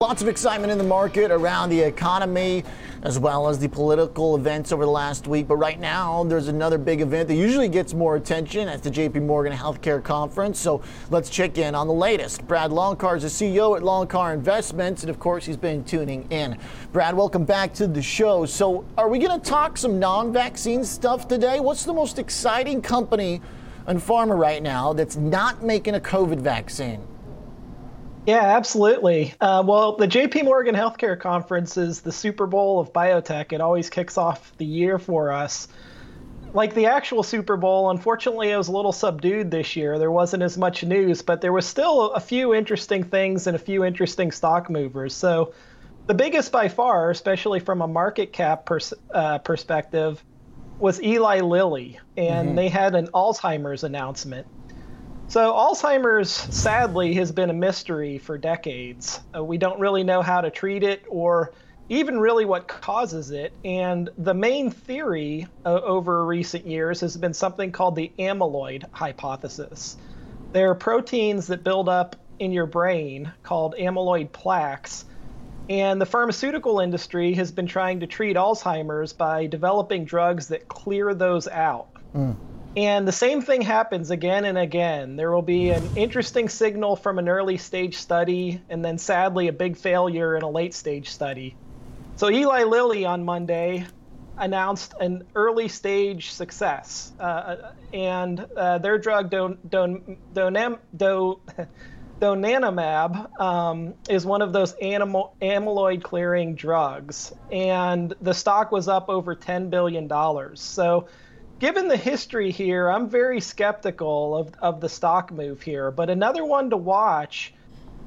Lots of excitement in the market around the economy as well as the political events over the last week. But right now, there's another big event that usually gets more attention at the JP Morgan Healthcare Conference. So let's check in on the latest. Brad Loncar is the CEO at Loncar Investments, and of course, he's been tuning in. Brad, welcome back to the show. So, are we going to talk some non vaccine stuff today? What's the most exciting company and pharma right now that's not making a COVID vaccine? Yeah, absolutely. Uh, well, the JP Morgan Healthcare Conference is the Super Bowl of biotech. It always kicks off the year for us. Like the actual Super Bowl, unfortunately, it was a little subdued this year. There wasn't as much news, but there was still a few interesting things and a few interesting stock movers. So, the biggest by far, especially from a market cap pers- uh, perspective, was Eli Lilly, and mm-hmm. they had an Alzheimer's announcement. So, Alzheimer's sadly has been a mystery for decades. Uh, we don't really know how to treat it or even really what causes it. And the main theory uh, over recent years has been something called the amyloid hypothesis. There are proteins that build up in your brain called amyloid plaques. And the pharmaceutical industry has been trying to treat Alzheimer's by developing drugs that clear those out. Mm. And the same thing happens again and again. There will be an interesting signal from an early stage study, and then sadly, a big failure in a late stage study. So, Eli Lilly on Monday announced an early stage success, uh, and uh, their drug don, don, donam, do, donanemab um, is one of those animal, amyloid clearing drugs, and the stock was up over $10 billion. So, given the history here, I'm very skeptical of, of the stock move here. But another one to watch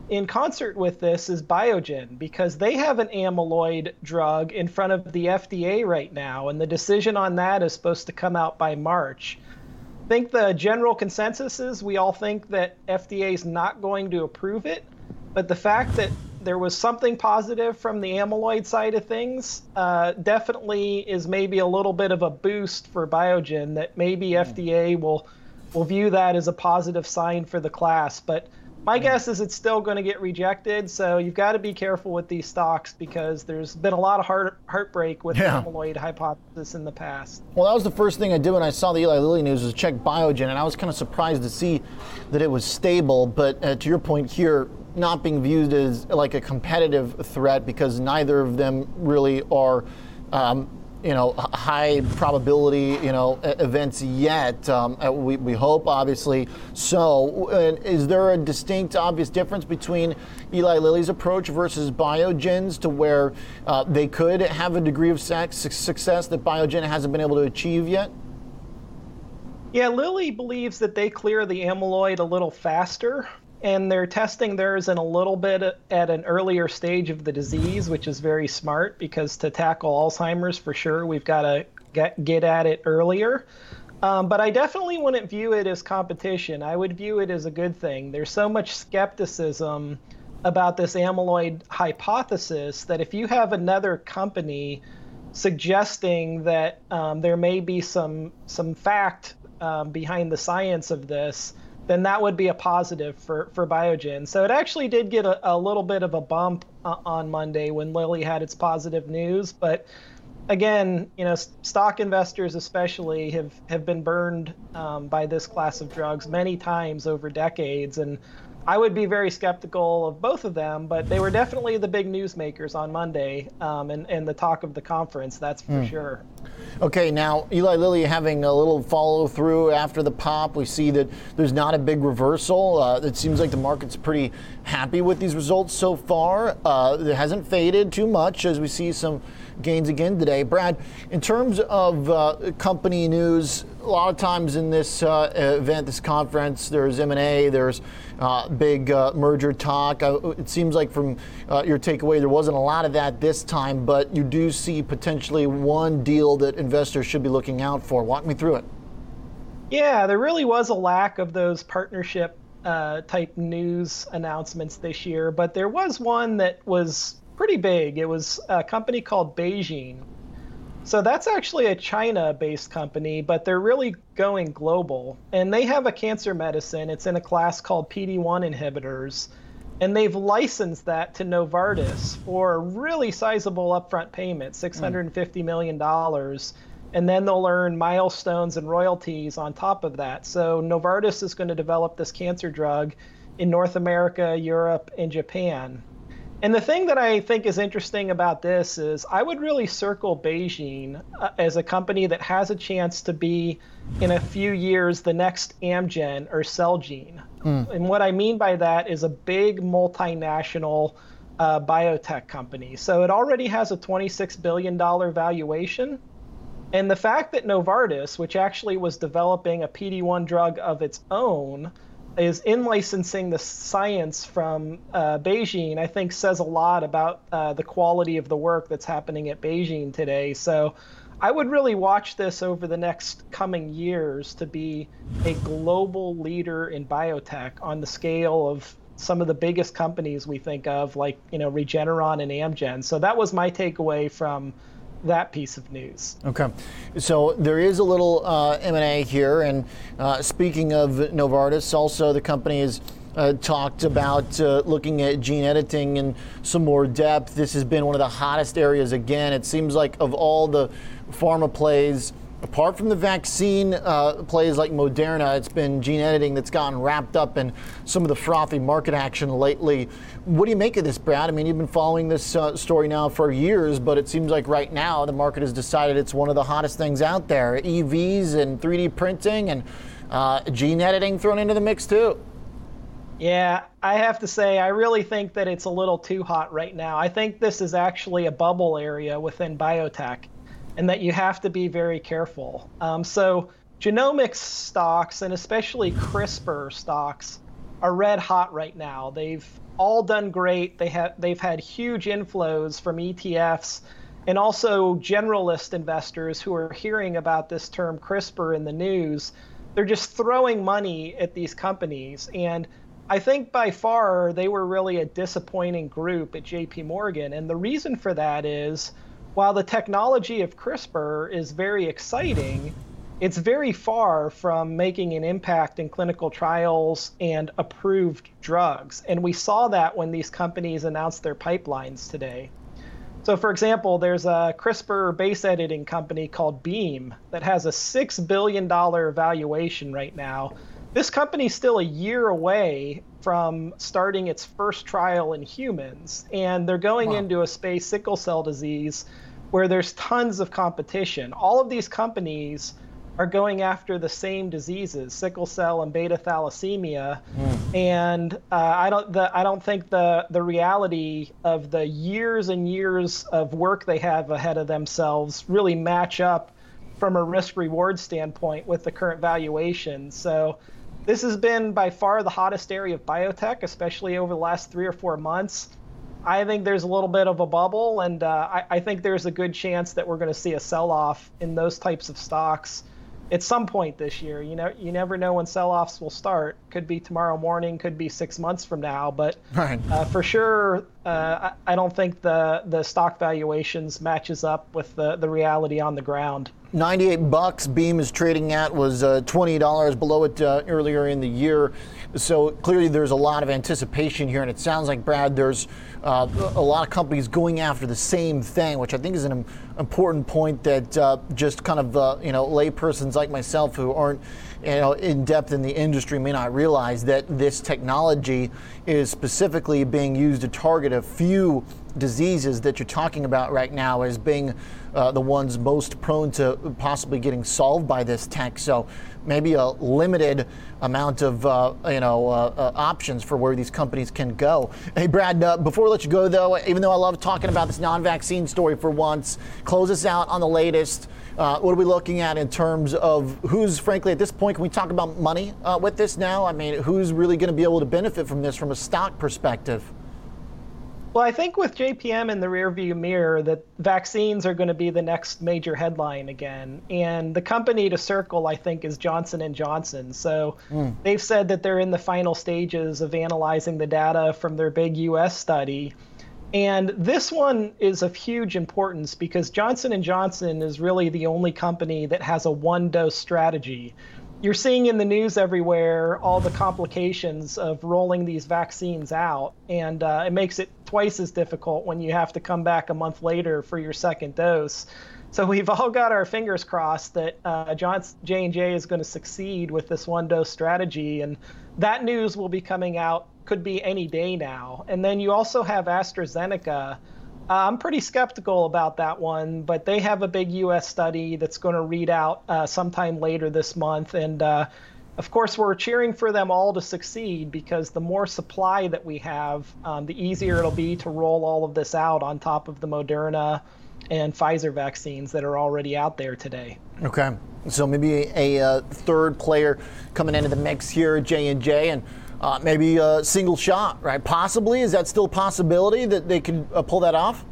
in concert with this is Biogen because they have an amyloid drug in front of the FDA right now, and the decision on that is supposed to come out by March. I think the general consensus is we all think that FDA is not going to approve it, but the fact that there was something positive from the amyloid side of things. Uh, definitely is maybe a little bit of a boost for Biogen that maybe mm. FDA will will view that as a positive sign for the class. But my guess is it's still going to get rejected. So you've got to be careful with these stocks because there's been a lot of heart, heartbreak with yeah. the amyloid hypothesis in the past. Well, that was the first thing I did when I saw the Eli Lilly news was check Biogen, and I was kind of surprised to see that it was stable. But uh, to your point here, not being viewed as like a competitive threat because neither of them really are. Um, you know, high probability, you know, events yet. Um, uh, we, we hope, obviously. So, is there a distinct, obvious difference between Eli Lilly's approach versus Biogen's to where uh, they could have a degree of success that Biogen hasn't been able to achieve yet? Yeah, Lilly believes that they clear the amyloid a little faster and they're testing theirs in a little bit at an earlier stage of the disease, which is very smart because to tackle Alzheimer's for sure, we've got to get, get at it earlier. Um, but I definitely wouldn't view it as competition. I would view it as a good thing. There's so much skepticism about this amyloid hypothesis that if you have another company suggesting that um, there may be some some fact um, behind the science of this, then that would be a positive for, for Biogen. So it actually did get a, a little bit of a bump uh, on Monday when Lilly had its positive news. But again, you know, stock investors especially have, have been burned um, by this class of drugs many times over decades. And I would be very skeptical of both of them, but they were definitely the big newsmakers on Monday um, and, and the talk of the conference, that's for mm. sure. Okay, now Eli Lilly having a little follow through after the pop. We see that there's not a big reversal. Uh, it seems like the market's pretty happy with these results so far. Uh, it hasn't faded too much as we see some gains again today. Brad, in terms of uh, company news, a lot of times in this uh, event, this conference, there's M&A, there's uh, big uh, merger talk. Uh, it seems like from uh, your takeaway, there wasn't a lot of that this time, but you do see potentially one deal that investors should be looking out for. Walk me through it. Yeah, there really was a lack of those partnership uh, type news announcements this year, but there was one that was pretty big. It was a company called BeiGene so that's actually a China based company, but they're really going global. And they have a cancer medicine. It's in a class called PD1 inhibitors. and they've licensed that to Novartis for a really sizable upfront payment, hmm. $650 million and then they'll earn milestones and royalties on top of that. So Novartis is going to develop this cancer drug in North America, Europe, and Japan. And the thing that I think is interesting about this is I would really circle BeiGene uh, as a company that has a chance to be, in a few years, the next Amgen or Celgene. Mm. And what I mean by that is a big multinational uh, biotech company. So it already has a $26 billion valuation. And the fact that Novartis, which actually was developing a PD 1 drug of its own, is in licensing the science from uh, BeiGene, I think says a lot about uh, the quality of the work that's happening at BeiGene today. So I would really watch this over the next coming years to be a global leader in biotech on the scale of some of the biggest companies we think of, like you know Regeneron and Amgen. So that was my takeaway from that piece of news. Okay, so there is a little uh, M&A here, and uh, speaking of Novartis, also the company has uh, talked about uh, looking at gene editing in some more depth. This has been one of the hottest areas again. It seems like of all the pharma plays apart from the vaccine uh, plays like Moderna, it's been gene editing that's gotten wrapped up in some of the frothy market action lately. What do you make of this, Brad? I mean, you've been following this uh, story now for years, but it seems like right now the market has decided it's one of the hottest things out there. EVs and 3D printing and uh, gene editing thrown into the mix too. Yeah, I have to say, I really think that it's a little too hot right now. I think this is actually a bubble area within biotech and that you have to be very careful. Um, so, genomics stocks, and especially CRISPR stocks, are red hot right now. They've all done great. They have they've had huge inflows from ETFs and also generalist investors who are hearing about this term CRISPR in the news. They're just throwing money at these companies and I think by far they were really a disappointing group at JP Morgan and the reason for that is while the technology of CRISPR is very exciting, it's very far from making an impact in clinical trials and approved drugs. And we saw that when these companies announced their pipelines today. So, for example, there's a CRISPR base editing company called Beam that has a $6 billion valuation right now. This company's still a year away from starting its first trial in humans, and they're going wow. into a space sickle cell disease where there's tons of competition. All of these companies are going after the same diseases, sickle cell and beta thalassemia, mm. and uh, I don't the, I don't think the the reality of the years and years of work they have ahead of themselves really match up from a risk reward standpoint with the current valuation. So this has been by far the hottest area of biotech, especially over the last three or four months. I think there's a little bit of a bubble, and uh, I, I, think there's a good chance that we're going to see a sell-off in those types of stocks at some point this year. You know, you never know when sell-offs will start. Could be tomorrow morning, could be six months from now, but right. uh, for sure, uh, I, I, don't think the the stock valuations matches up with the the reality on the ground. 98 bucks Beam is trading at was uh, $20 below it uh, earlier in the year. So clearly there's a lot of anticipation here, and it sounds like Brad, there's uh, a lot of companies going after the same thing, which I think is an important point that uh, just kind of uh, you know laypersons like myself who aren't you know in depth in the industry may not realize that this technology is specifically being used to target a few diseases that you're talking about right now as being uh, the ones most prone to possibly getting solved by this tech. So maybe a limited amount of uh, you know uh, uh options for where these companies can go. Hey Brad, uh, before we let you go though, even though I love talking about this non-vaccine story for once, close us out on the latest. Uh, what are we looking at in terms of who's, frankly, at this point, can we talk about money with this now? I mean, who's really going to be able to benefit from this from a stock perspective? Well, I think with JPM in the rearview mirror, that vaccines are going to be the next major headline again. And the company to circle, I think, is Johnson and Johnson. So mm. they've said that they're in the final stages of analyzing the data from their big U.S. study. And this one is of huge importance because Johnson and Johnson is really the only company that has a one-dose strategy. You're seeing in the news everywhere all the complications of rolling these vaccines out, and uh, it makes it twice as difficult when you have to come back a month later for your second dose. So we've all got our fingers crossed that uh, J and J is going to succeed with this one dose strategy, and that news will be coming out could be any day now. And then you also have AstraZeneca. Uh, I'm pretty skeptical about that one, but they have a big U.S. study that's going to read out uh, sometime later this month, and uh, of course, we're cheering for them all to succeed because the more supply that we have, um, the easier it'll be to roll all of this out on top of the Moderna and Pfizer vaccines that are already out there today. Okay, so maybe a, a, uh, third player coming into the mix here, J and J, and uh, maybe a single shot, right? Possibly, is that still a possibility that they can uh, pull that off?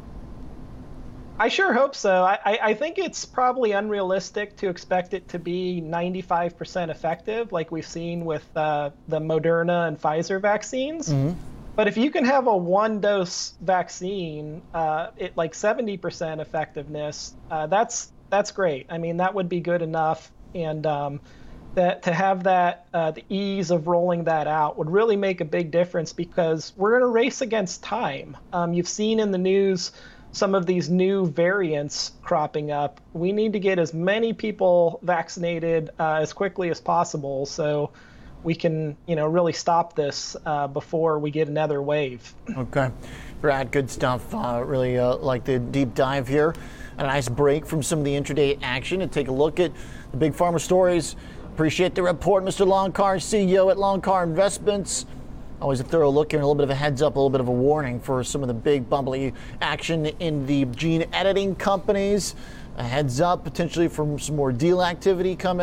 I sure hope so. I, I, think it's probably unrealistic to expect it to be 95% effective, like we've seen with uh, the Moderna and Pfizer vaccines. Mm-hmm. But if you can have a one dose vaccine, uh, it like 70% effectiveness, uh, that's that's great. I mean, that would be good enough. And um, that to have that uh, the ease of rolling that out would really make a big difference because we're in a race against time. Um, you've seen in the news some of these new variants cropping up. We need to get as many people vaccinated uh, as quickly as possible so we can, you know, really stop this uh, before we get another wave. Okay, Brad, good stuff. Uh, really uh, like the deep dive here. A nice break from some of the intraday action and take a look at the big pharma stories. Appreciate the report, Mr. Loncar, CEO at Loncar Investments. Always a thorough look here a little bit of a heads up, a little bit of a warning for some of the big bubbly action in the gene editing companies. A heads up potentially from some more deal activity coming.